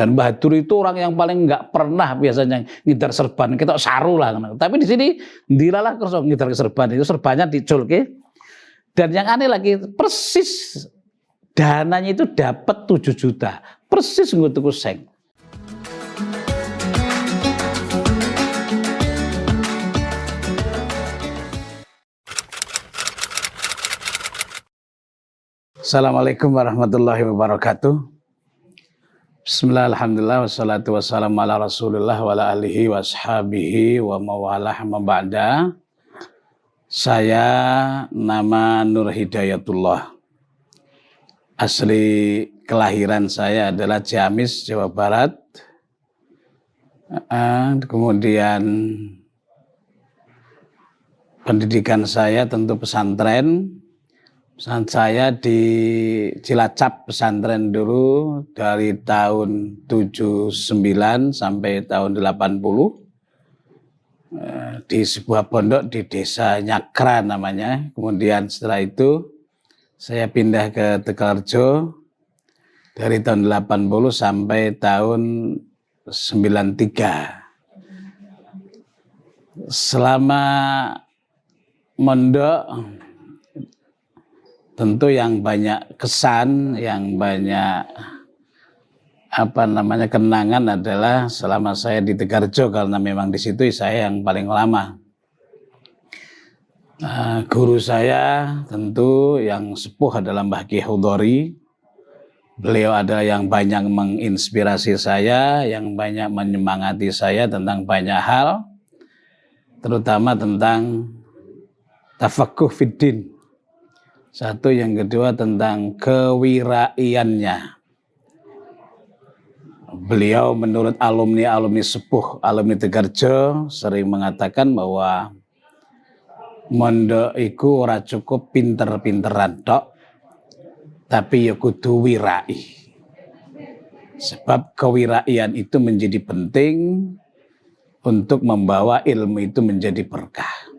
Dan Bahadur itu orang yang paling nggak pernah biasanya ngidar serban, kita saru lah. Tapi di sini dilalah kerso ngidar serban itu serbannya diculke. Dan yang aneh lagi persis dananya itu dapat 7 juta. Persis ngutuku seng. Assalamualaikum warahmatullahi wabarakatuh. Bismillah, alhamdulillah, wassalatu wassalamu ala rasulullah wa ala alihi wa ashabihi wa mawalah maba'da. Saya nama Nur Hidayatullah. Asli kelahiran saya adalah Ciamis, Jawa Barat. Kemudian pendidikan saya tentu pesantren, Pesan saya di Cilacap pesantren dulu dari tahun 79 sampai tahun 80 eh, di sebuah pondok di desa Nyakra namanya. Kemudian setelah itu saya pindah ke Tegalrejo dari tahun 80 sampai tahun 93. Selama mondok tentu yang banyak kesan, yang banyak apa namanya kenangan adalah selama saya di Tegarjo karena memang di situ saya yang paling lama. Nah, guru saya tentu yang sepuh adalah Mbah Ki Hudori. Beliau ada yang banyak menginspirasi saya, yang banyak menyemangati saya tentang banyak hal, terutama tentang tafakuh fiddin, satu yang kedua tentang kewiraiannya. Beliau menurut alumni-alumni sepuh, alumni Tegarjo sering mengatakan bahwa mondok iku ora cukup pinter-pinteran tok, tapi ya kudu wirai. Sebab kewiraian itu menjadi penting untuk membawa ilmu itu menjadi berkah.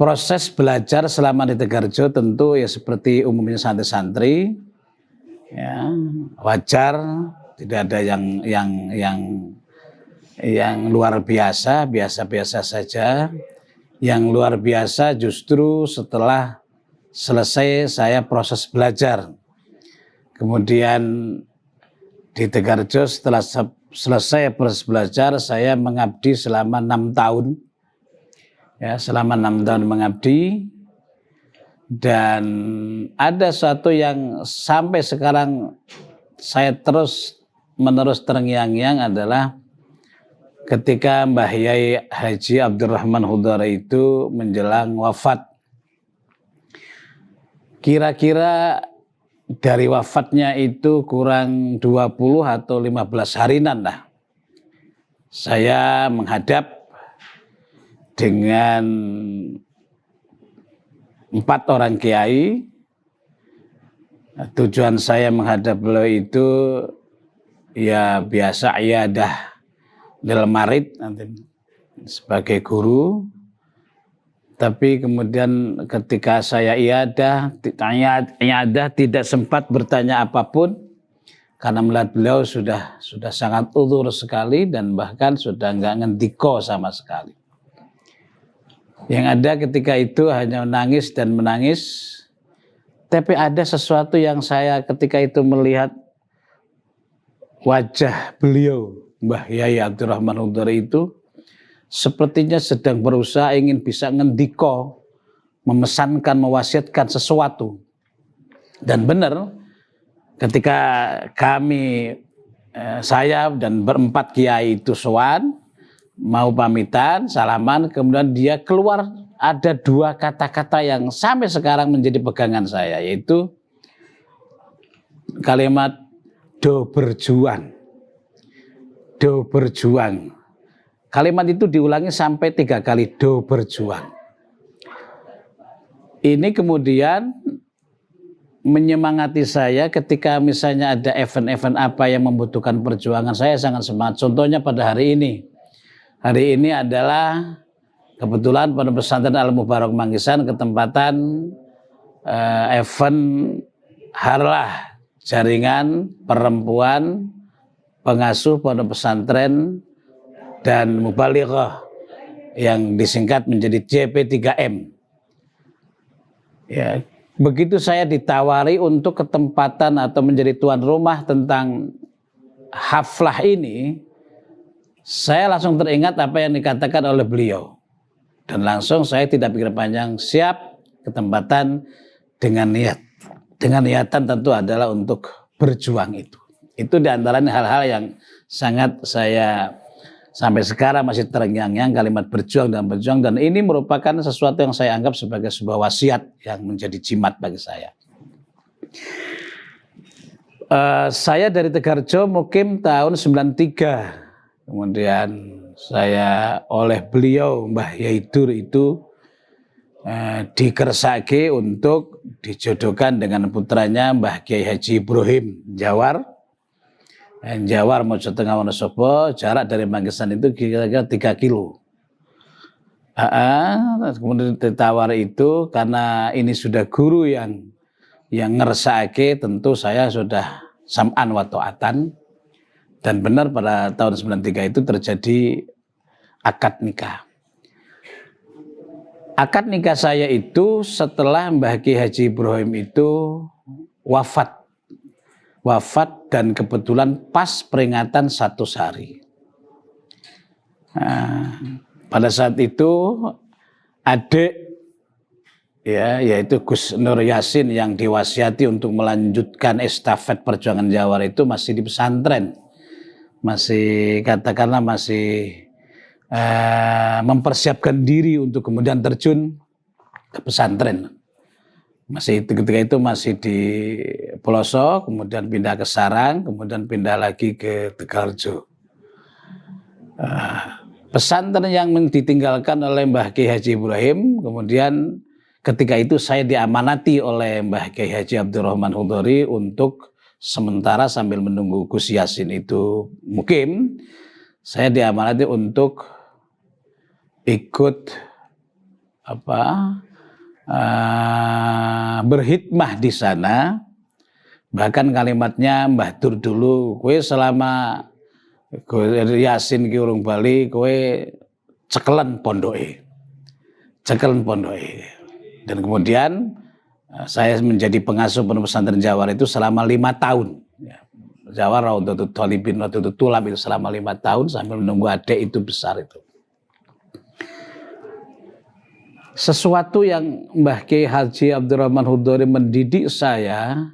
Proses belajar selama di Tegarjo tentu ya seperti umumnya santri-santri, ya wajar, tidak ada yang yang yang yang luar biasa, biasa-biasa saja. Yang luar biasa justru setelah selesai saya proses belajar. Kemudian di Tegarjo setelah selesai proses belajar saya mengabdi selama enam tahun ya selama enam tahun mengabdi dan ada suatu yang sampai sekarang saya terus menerus terngiang-ngiang adalah ketika Mbah Yai Haji Abdurrahman Hudara itu menjelang wafat. Kira-kira dari wafatnya itu kurang 20 atau 15 harinan lah. Saya menghadap dengan empat orang kiai. Tujuan saya menghadap beliau itu ya biasa iadah dalam marit nanti sebagai guru. Tapi kemudian ketika saya iadah, tanya iadah tidak sempat bertanya apa pun karena melihat beliau sudah sudah sangat ulur sekali dan bahkan sudah nggak ngendiko sama sekali. Yang ada ketika itu hanya menangis dan menangis. Tapi ada sesuatu yang saya ketika itu melihat wajah beliau, Mbah Yai Abdurrahman Udari itu, sepertinya sedang berusaha ingin bisa ngendiko, memesankan, mewasiatkan sesuatu. Dan benar, ketika kami, eh, saya dan berempat kiai itu sowan, mau pamitan, salaman, kemudian dia keluar ada dua kata-kata yang sampai sekarang menjadi pegangan saya, yaitu kalimat do berjuang. Do berjuang. Kalimat itu diulangi sampai tiga kali, do berjuang. Ini kemudian menyemangati saya ketika misalnya ada event-event apa yang membutuhkan perjuangan saya sangat semangat. Contohnya pada hari ini Hari ini adalah kebetulan pada pesantren Al Mubarak Manggisan ketempatan uh, event Harlah jaringan perempuan pengasuh pondok pesantren dan mubalighah yang disingkat menjadi JP3M. Ya, begitu saya ditawari untuk ketempatan atau menjadi tuan rumah tentang haflah ini, saya langsung teringat apa yang dikatakan oleh beliau. Dan langsung saya tidak pikir panjang, siap ketempatan dengan niat. Dengan niatan tentu adalah untuk berjuang itu. Itu di antaranya hal-hal yang sangat saya sampai sekarang masih terngiang-ngiang kalimat berjuang dan berjuang dan ini merupakan sesuatu yang saya anggap sebagai sebuah wasiat yang menjadi jimat bagi saya. Uh, saya dari Tegarjo mukim tahun 93. Kemudian saya oleh beliau Mbah Yaidur itu uh, dikersake untuk dijodohkan dengan putranya Mbah Kiai Haji Ibrahim Jawar Jawar Mojo Tengah Wonosobo jarak dari Manggesan itu kira-kira 3 kilo. Aa, kemudian ditawar itu karena ini sudah guru yang yang ngersake tentu saya sudah sam'an wa ta'atan dan benar pada tahun 93 itu terjadi akad nikah. Akad nikah saya itu setelah Mbah Ki Haji Ibrahim itu wafat wafat dan kebetulan pas peringatan satu hari. Nah, pada saat itu adik ya yaitu Gus Nur Yasin yang diwasiati untuk melanjutkan estafet perjuangan Jawa itu masih di pesantren. Masih katakanlah masih uh, mempersiapkan diri untuk kemudian terjun ke pesantren masih ketika itu masih di pelosok, kemudian pindah ke Sarang, kemudian pindah lagi ke Tegaljo. Uh, pesantren yang ditinggalkan oleh Mbah Kiai Haji Ibrahim, kemudian ketika itu saya diamanati oleh Mbah Kiai Haji Abdurrahman Hudori untuk sementara sambil menunggu Gus Yasin itu mukim, saya diamanati untuk ikut apa uh, berhikmah di sana. Bahkan kalimatnya Mbah Dur dulu, kue selama Yasin ki urung Bali, kue cekelan pondoke. Cekelan pondoke. Dan kemudian saya menjadi pengasuh pondok pesantren Jawar itu selama lima tahun. Ya. Jawar Raudatul Talibin waktu itu tulam itu selama lima tahun sambil menunggu adik itu besar itu. sesuatu yang Mbah Kiai Haji Abdurrahman Hudori mendidik saya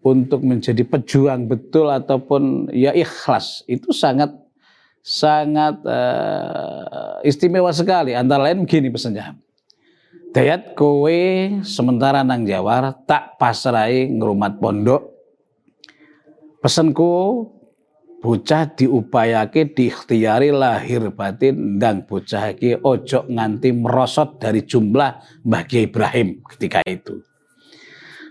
untuk menjadi pejuang betul ataupun ya ikhlas itu sangat sangat uh, istimewa sekali. Antara lain begini pesannya. Dayat kowe sementara nang Jawar tak pasrai ngerumat pondok. Pesanku bocah diupayake diikhtiari lahir batin dan bocah iki ojo nganti merosot dari jumlah Mbah Kiai Ibrahim ketika itu.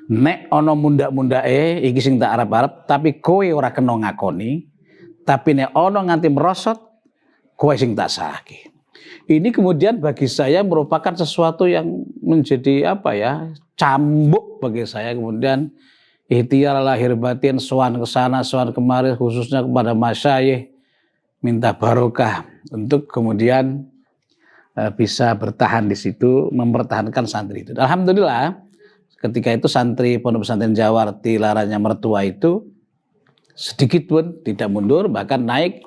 Nek ono munda-munda eh iki sing tak arep-arep tapi kowe ora kena ngakoni tapi nek ono nganti merosot kowe sing tak sahake. Ini kemudian bagi saya merupakan sesuatu yang menjadi apa ya cambuk bagi saya kemudian ikhtiar lahir batin soan ke sana kemari khususnya kepada masyayikh minta barokah untuk kemudian uh, bisa bertahan di situ mempertahankan santri itu. Alhamdulillah ketika itu santri Pondok Pesantren Jawarti laranya mertua itu sedikit pun tidak mundur bahkan naik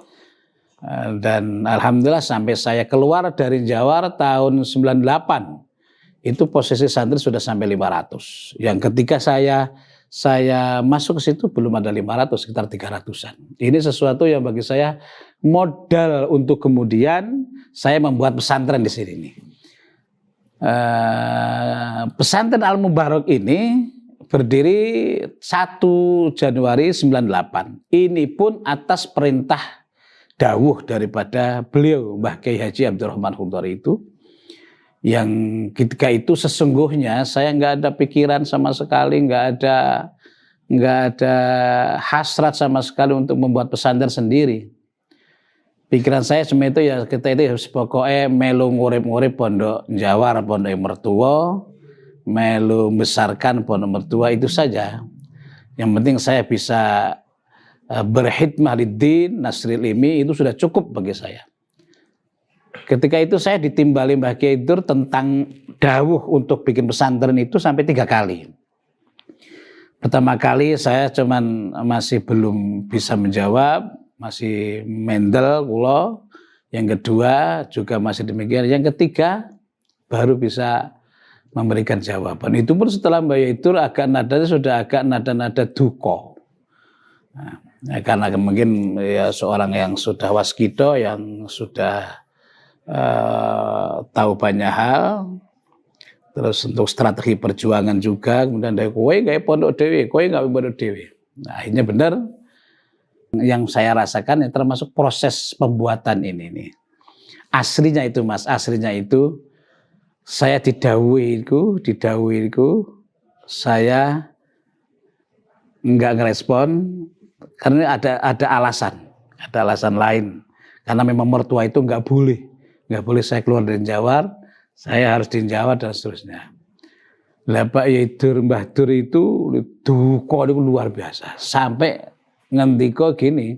dan alhamdulillah sampai saya keluar dari Jawar tahun 98 itu posisi santri sudah sampai 500. Yang ketika saya saya masuk ke situ belum ada 500 sekitar 300-an. Ini sesuatu yang bagi saya modal untuk kemudian saya membuat pesantren di sini nih. Uh, pesantren Al Mubarak ini berdiri 1 Januari 98. Ini pun atas perintah dawuh daripada beliau Mbah Kiai Haji Abdurrahman Khudari itu yang ketika itu sesungguhnya saya nggak ada pikiran sama sekali, nggak ada nggak ada hasrat sama sekali untuk membuat pesantren sendiri. Pikiran saya cuma itu ya kita itu pokoknya melu ngurip-ngurip pondok Jawa, pondok mertua, melu besarkan pondok mertua itu saja. Yang penting saya bisa berkhidmah di din, nasril ilmi itu sudah cukup bagi saya. Ketika itu saya ditimbali Mbah Kiai tentang dawuh untuk bikin pesantren itu sampai tiga kali. Pertama kali saya cuman masih belum bisa menjawab, masih mendel kulo. Yang kedua juga masih demikian. Yang ketiga baru bisa memberikan jawaban. Itu pun setelah Mbak itu agak nadanya sudah agak nada-nada duko. Nah, ya karena mungkin ya seorang yang sudah waskito, yang sudah uh, tahu banyak hal, terus untuk strategi perjuangan juga, kemudian dari kue gak pondok dewi, kue gak pondok dewi. Nah, akhirnya benar yang saya rasakan ya termasuk proses pembuatan ini nih. Aslinya itu mas, aslinya itu saya didawui itu, saya nggak ngerespon karena ada ada alasan, ada alasan lain. Karena memang mertua itu nggak boleh, nggak boleh saya keluar dari Jawa, saya harus di Jawa dan seterusnya. Lah Pak Yaidur Mbah Dur itu duka itu luar biasa. Sampai ngendika gini,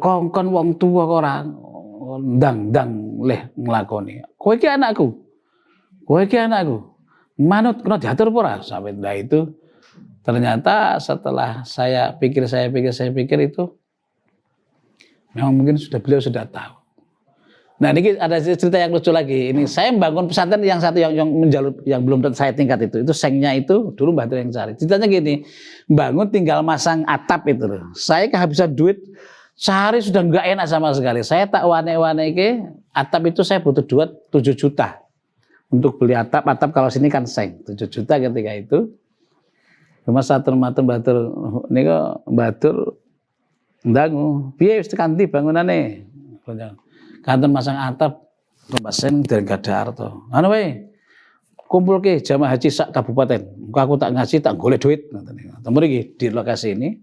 kongkon wong tua orang ndang-ndang leh nglakoni. Kowe iki anakku. Kowe iki anakku. Manut kena diatur ora sampai dah itu ternyata setelah saya pikir saya pikir saya pikir itu memang mungkin sudah beliau sudah tahu. Nah ini ada cerita yang lucu lagi. Ini saya bangun pesantren yang satu yang yang menjalur yang belum saya tingkat itu. Itu sengnya itu dulu Mbah yang cari. Ceritanya gini, bangun tinggal masang atap itu loh. Saya kehabisan duit Sehari sudah nggak enak sama sekali. Saya tak wane-wane ke atap itu saya butuh duit 7 juta untuk beli atap. Atap kalau sini kan seng 7 juta ketika itu. Cuma satu matur batur kok batur ndangu piye wis kanthi bangunane. Kanten masang atap tambah seng dari gada arto. Anu wae kumpul ke jamaah haji sak kabupaten. Aku tak ngasih tak golek duit. Temu di lokasi ini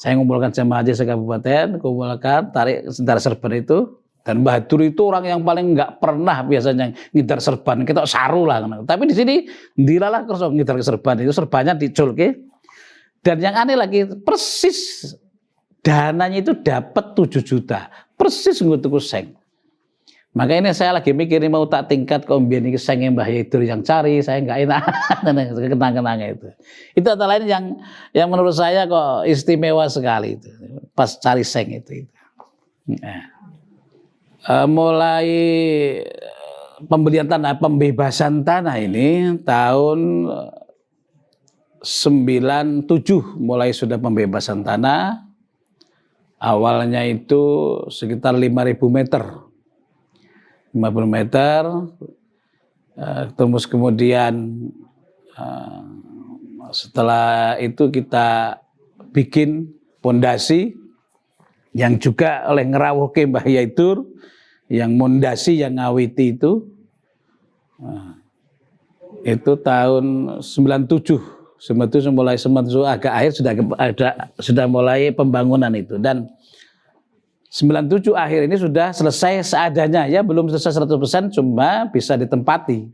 saya ngumpulkan jemaah haji sekabupaten, kumpulkan, tarik sebentar serban itu, dan Bahadur itu orang yang paling nggak pernah biasanya ngidar serban, kita saru lah. Tapi di sini dilalah kerso ngidar serban itu serbannya diculke. Dan yang aneh lagi persis dananya itu dapat 7 juta, persis ngutuku seng. Maka ini saya lagi mikir mau tak tingkat kombien ini saya Mbah itu yang cari, saya nggak enak kenang-kenang itu. Itu antara lain yang yang menurut saya kok istimewa sekali itu pas cari seng itu. itu. Nah. Uh, mulai pembelian tanah, pembebasan tanah ini tahun 97 mulai sudah pembebasan tanah. Awalnya itu sekitar 5000 meter. 50 meter. Uh, terus kemudian setelah itu kita bikin pondasi yang juga oleh ngerawuh Mbah Yaitur yang mondasi yang ngawiti itu uh, itu tahun 97 97 mulai 97 agak akhir sudah ada sudah mulai pembangunan itu dan 97 akhir ini sudah selesai seadanya ya, belum selesai 100% cuma bisa ditempati.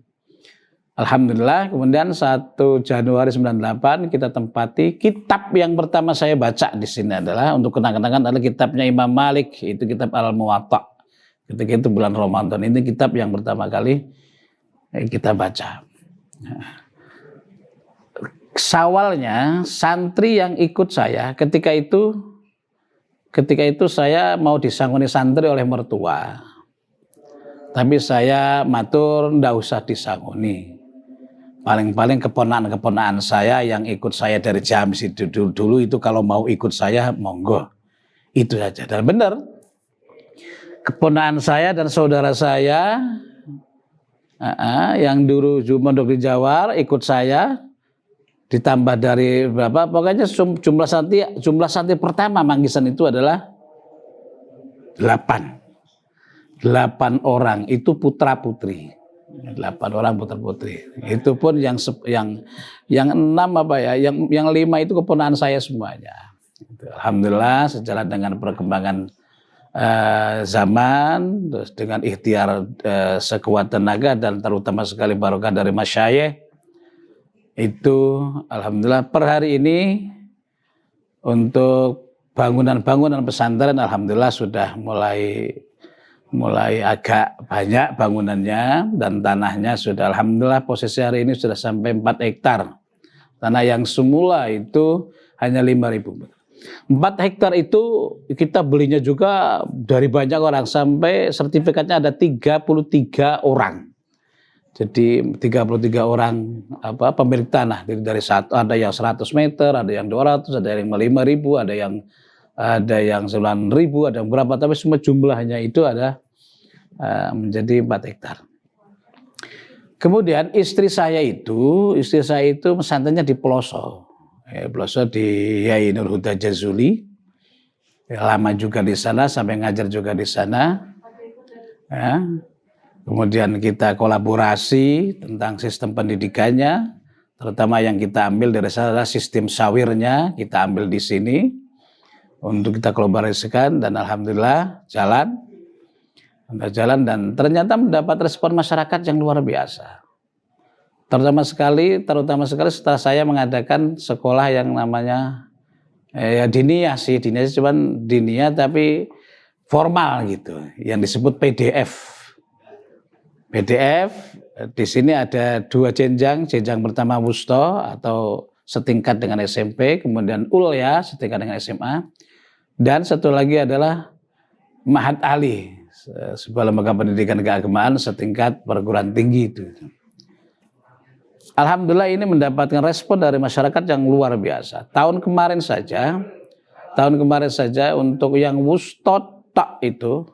Alhamdulillah, kemudian 1 Januari 98 kita tempati kitab yang pertama saya baca di sini adalah untuk kenang-kenangan adalah kitabnya Imam Malik, itu kitab Al-Muwatta. Ketika itu bulan Ramadan, ini kitab yang pertama kali kita baca. Sawalnya santri yang ikut saya ketika itu Ketika itu saya mau disangoni santri oleh mertua. Tapi saya matur ndak usah disangoni. Paling-paling keponaan-keponaan saya yang ikut saya dari jam dulu, dulu itu kalau mau ikut saya monggo. Itu saja. Dan benar. Keponaan saya dan saudara saya uh, yang dulu mondok di Jawa ikut saya ditambah dari berapa pokoknya jumlah santri jumlah santri pertama manggisan itu adalah delapan. Delapan orang itu putra putri. Delapan orang putra putri. Itu pun yang yang yang enam apa ya yang yang lima itu keponakan saya semuanya. Alhamdulillah sejalan dengan perkembangan uh, zaman dengan ikhtiar uh, sekuat tenaga dan terutama sekali barokah dari masyayikh itu alhamdulillah per hari ini untuk bangunan-bangunan pesantren alhamdulillah sudah mulai mulai agak banyak bangunannya dan tanahnya sudah alhamdulillah posisi hari ini sudah sampai 4 hektar. Tanah yang semula itu hanya 5000 4 hektar itu kita belinya juga dari banyak orang sampai sertifikatnya ada 33 orang. Jadi 33 orang apa pemilik tanah dari, dari satu ada yang 100 meter, ada yang 200, ada yang 5 ribu, ada yang ada yang 9 ribu, ada yang berapa tapi semua jumlahnya itu ada uh, menjadi 4 hektar. Kemudian istri saya itu, istri saya itu pesantrennya di pelosok. Ya, di Yai Nur Huda Jazuli. Ya, lama juga di sana, sampai ngajar juga di sana. Ya. Kemudian kita kolaborasi tentang sistem pendidikannya, terutama yang kita ambil dari sana sistem sawirnya, kita ambil di sini untuk kita kolaborasikan dan alhamdulillah jalan jalan dan ternyata mendapat respon masyarakat yang luar biasa. Terutama sekali, terutama sekali setelah saya mengadakan sekolah yang namanya eh, ya diniyah sih, diniyah cuman diniyah tapi formal gitu, yang disebut PDF. PDF di sini ada dua jenjang, jenjang pertama wusto atau setingkat dengan SMP, kemudian ulya setingkat dengan SMA, dan satu lagi adalah Mahat Ali sebuah lembaga pendidikan keagamaan setingkat perguruan tinggi itu. Alhamdulillah ini mendapatkan respon dari masyarakat yang luar biasa. Tahun kemarin saja, tahun kemarin saja untuk yang wustotak itu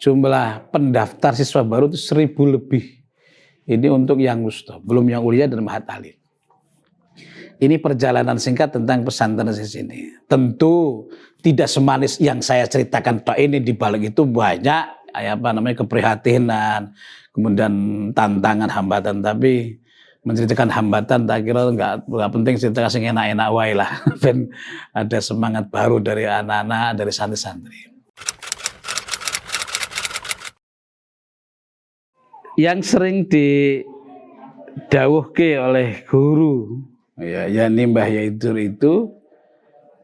jumlah pendaftar siswa baru itu seribu lebih. Ini untuk yang wusto, belum yang ulia dan mahat alim. Ini perjalanan singkat tentang pesantren di sini. Tentu tidak semanis yang saya ceritakan Pak ini di balik itu banyak apa namanya keprihatinan, kemudian tantangan hambatan tapi menceritakan hambatan tak kira nggak nggak penting cerita kasih enak-enak wae lah. Ben ada semangat baru dari anak-anak dari santri-santri. Yang sering didawuhke oleh guru. Ya ya nimbah yaitu itu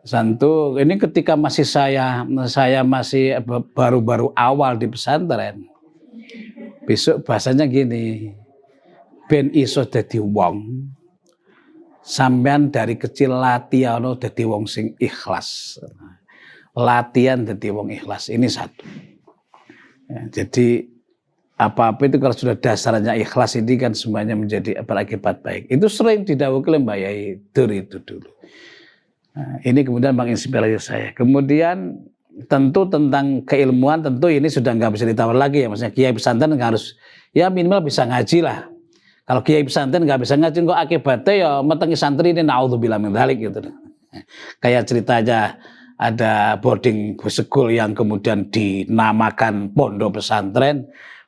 santu ini ketika masih saya saya masih baru-baru awal di pesantren besok bahasanya gini ben iso dadi wong sampean dari kecil latihan dadi wong sing ikhlas latihan dadi wong ikhlas ini satu ya, jadi apa-apa itu kalau sudah dasarnya ikhlas ini kan semuanya menjadi berakibat baik. Itu sering didawuki oleh Mbak Yai Dur itu dulu. Nah, ini kemudian menginspirasi saya. Kemudian tentu tentang keilmuan tentu ini sudah nggak bisa ditawar lagi ya maksudnya kiai pesantren harus ya minimal bisa ngaji lah kalau kiai pesantren nggak bisa ngaji kok akibatnya ya metengi santri ini naudzubillah min dzalik gitu kayak cerita aja ada boarding school yang kemudian dinamakan pondok pesantren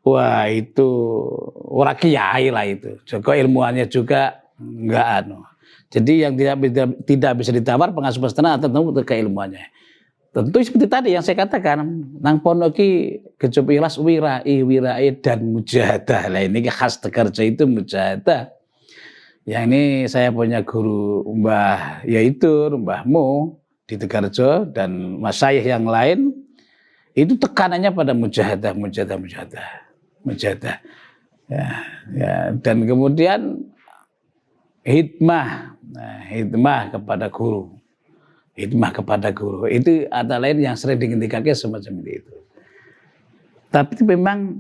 Wah itu orang kiai lah itu. Joko ilmuannya juga enggak anu. Jadi yang tidak tidak bisa ditawar pengasuh pesantren tentu keilmuannya. Tentu seperti tadi yang saya katakan, nang ponoki kejub ikhlas wirai, wirai dan mujahadah. Lah ini khas tekerja itu mujahadah. Yang ini saya punya guru Mbah yaitu Mbahmu di Tegarjo dan Mas Syekh yang lain itu tekanannya pada mujahadah, mujahadah, mujahadah menjaga. Ya, ya. Dan kemudian hikmah, nah, hikmah kepada guru. Hikmah kepada guru. Itu ada lain yang sering dihentikan semacam itu. Tapi memang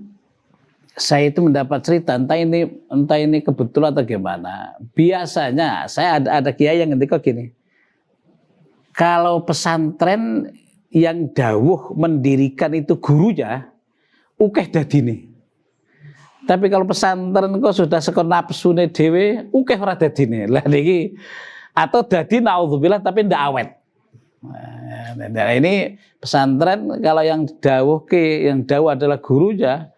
saya itu mendapat cerita entah ini entah ini kebetulan atau gimana. Biasanya saya ada ada kiai yang ngendika gini. Kalau pesantren yang dawuh mendirikan itu gurunya, ukeh dadine. Tapi kalau pesantren kok sudah sekon napsune dhewe, ukeh ora dadine. Lah niki atau dadi naudzubillah tapi ndak awet. Nah, ini pesantren kalau yang dawuh ke yang dawuh adalah gurunya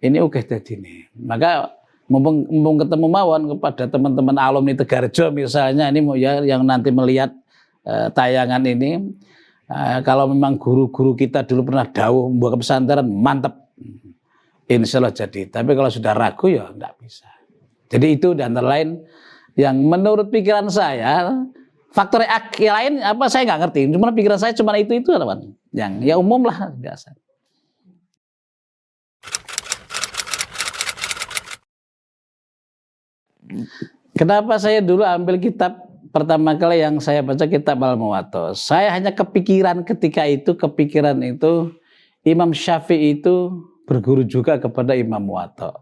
ini ukeh dadine. Maka mumpung, mumpung ketemu mawon kepada teman-teman alumni Tegarjo misalnya ini ya yang nanti melihat uh, tayangan ini uh, kalau memang guru-guru kita dulu pernah dawuh membuat pesantren mantep insya Allah jadi. Tapi kalau sudah ragu ya tidak bisa. Jadi itu dan lain yang menurut pikiran saya faktor yang lain apa saya nggak ngerti. Cuma pikiran saya cuma itu itu teman. Yang ya umum lah biasa. Kenapa saya dulu ambil kitab pertama kali yang saya baca kitab Al-Muwatta? Saya hanya kepikiran ketika itu, kepikiran itu Imam Syafi'i itu berguru juga kepada Imam Muwatta.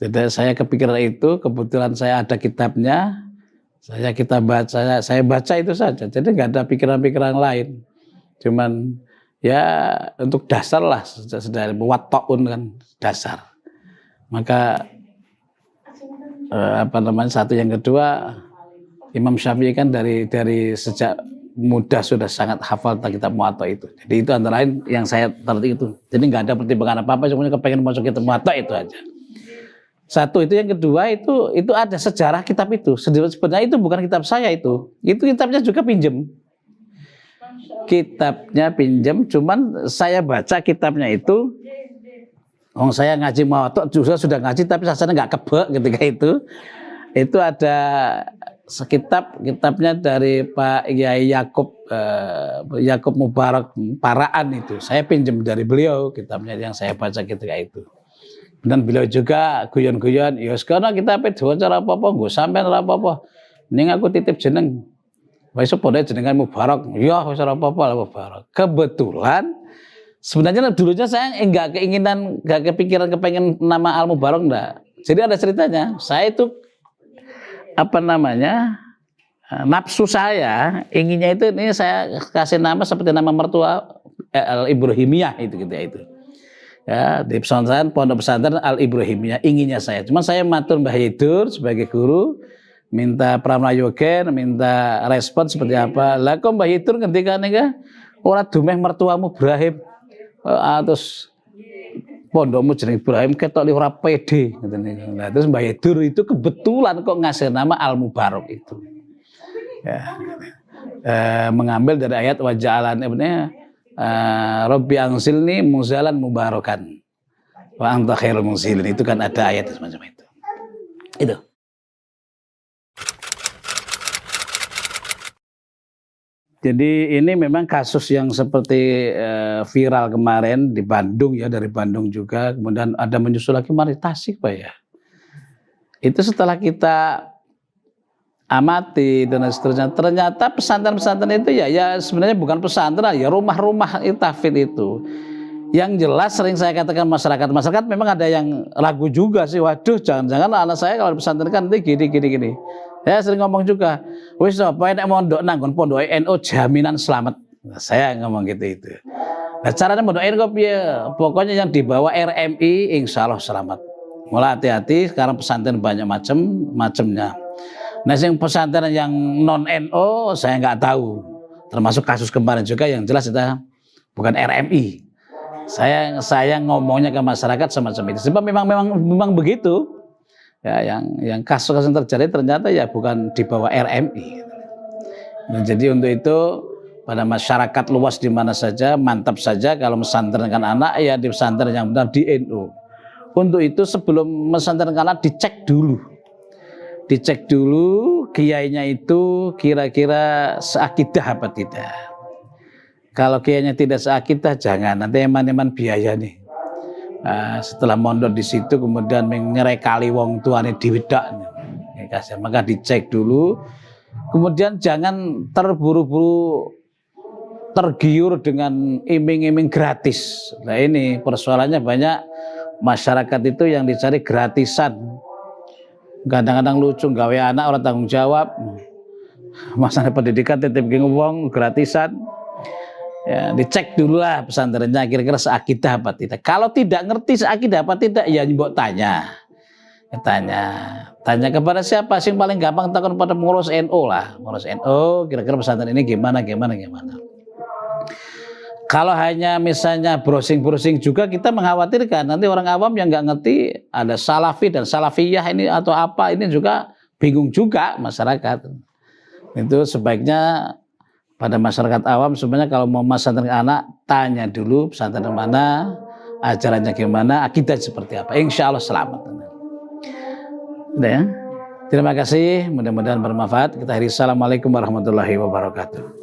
Jadi saya kepikiran itu, kebetulan saya ada kitabnya, saya kita baca, saya, saya baca itu saja. Jadi nggak ada pikiran-pikiran lain. Cuman ya untuk dasar lah, sudah muwatta'un kan dasar. Maka eh, apa namanya satu yang kedua Imam Syafi'i kan dari dari sejak muda sudah sangat hafal tentang kitab Muwatta itu. Jadi itu antara lain yang saya tertarik itu. Jadi nggak ada pertimbangan apa apa, semuanya kepengen masuk kitab Muwatta itu aja. Satu itu yang kedua itu itu ada sejarah kitab itu. Sebenarnya itu bukan kitab saya itu. Itu kitabnya juga pinjem. Kitabnya pinjem, cuman saya baca kitabnya itu Oh saya ngaji Muwatta juga sudah ngaji tapi rasanya nggak kebek ketika itu. Itu ada sekitab kitabnya dari Pak Yai Yakub eh, Yakub Mubarak Paraan itu. Saya pinjam dari beliau kitabnya yang saya baca ketika itu. Dan beliau juga guyon-guyon, ya sekarang kita apa cara apa-apa, gue sampai apa-apa. Ini aku titip jeneng. Wes pada jenengan Mubarak. Ya wis apa-apa lah Mubarak. Kebetulan sebenarnya dulunya saya enggak keinginan, enggak kepikiran kepengen nama Al Mubarak enggak. Jadi ada ceritanya. Saya itu apa namanya eh, nafsu saya inginnya itu ini saya kasih nama seperti nama mertua eh, Al Ibrahimiyah itu gitu ya itu ya di pesantren pondok pesantren Al Ibrahimiyah inginnya saya. Cuma saya matur Mbah Yidur sebagai guru minta pramlayogen minta respon seperti apa. Lah kok Mbah Yidur ketika nih orang dumeh mertuamu Ibrahim. Uh, terus pondokmu jeneng Ibrahim ketok ora pede Nah, terus Mbah Yedur itu kebetulan kok ngasih nama Al Mubarak itu. Ya. Eh, mengambil dari ayat wajalan ibne eh, Robbi angsilni muzalan mubarakan. Wa anta khairul muzilin. Itu kan ada ayat semacam itu. Itu. Jadi ini memang kasus yang seperti uh, viral kemarin di Bandung ya dari Bandung juga kemudian ada menyusul lagi mari Tasik Pak ya. Itu setelah kita amati dan seterusnya ternyata pesantren-pesantren itu ya ya sebenarnya bukan pesantren ya rumah-rumah tafid itu. Yang jelas sering saya katakan masyarakat masyarakat memang ada yang ragu juga sih waduh jangan-jangan anak saya kalau pesantren kan nanti gini gini gini saya sering ngomong juga, wis apa nek mondok nanggon pondok NU jaminan selamat. Nah, saya ngomong gitu itu. Nah, caranya mondok NU piye? Pokoknya yang dibawa RMI insya Allah selamat. Mulai hati-hati, sekarang pesantren banyak macam macamnya. Nah, yang pesantren yang non NU saya nggak tahu. Termasuk kasus kemarin juga yang jelas itu bukan RMI. Saya saya ngomongnya ke masyarakat semacam itu. Sebab memang memang memang begitu ya yang yang kasus-kasus yang terjadi ternyata ya bukan di bawah RMI. Nah, jadi untuk itu pada masyarakat luas di mana saja mantap saja kalau mesantrenkan anak ya di pesantren yang benar di NU. Untuk itu sebelum mesantrenkan anak dicek dulu. Dicek dulu kiainya itu kira-kira seakidah apa tidak. Kalau kiainya tidak seakidah jangan. Nanti eman-eman biaya nih. Uh, setelah mondok di situ kemudian menyerai kali wong tuane diwedak maka dicek dulu. Kemudian jangan terburu-buru tergiur dengan iming-iming gratis. Nah ini persoalannya banyak. Masyarakat itu yang dicari gratisan kadang-kadang lucu gawe anak orang tanggung jawab masalah pendidikan titip wong gratisan Ya, dicek dulu lah pesantrennya kira-kira seakidah apa tidak. Kalau tidak ngerti seakidah apa tidak, ya mbok tanya. Ya, tanya. Tanya kepada siapa sih paling gampang takut pada pengurus NU lah. Pengurus NU kira-kira pesantren ini gimana, gimana, gimana. Kalau hanya misalnya browsing-browsing juga kita mengkhawatirkan nanti orang awam yang nggak ngerti ada salafi dan salafiyah ini atau apa ini juga bingung juga masyarakat. Itu sebaiknya pada masyarakat awam sebenarnya kalau mau pesantren anak tanya dulu pesantren mana ajarannya gimana akidah seperti apa insya Allah selamat ya Terima kasih, mudah-mudahan bermanfaat. Kita akhiri Assalamualaikum warahmatullahi wabarakatuh.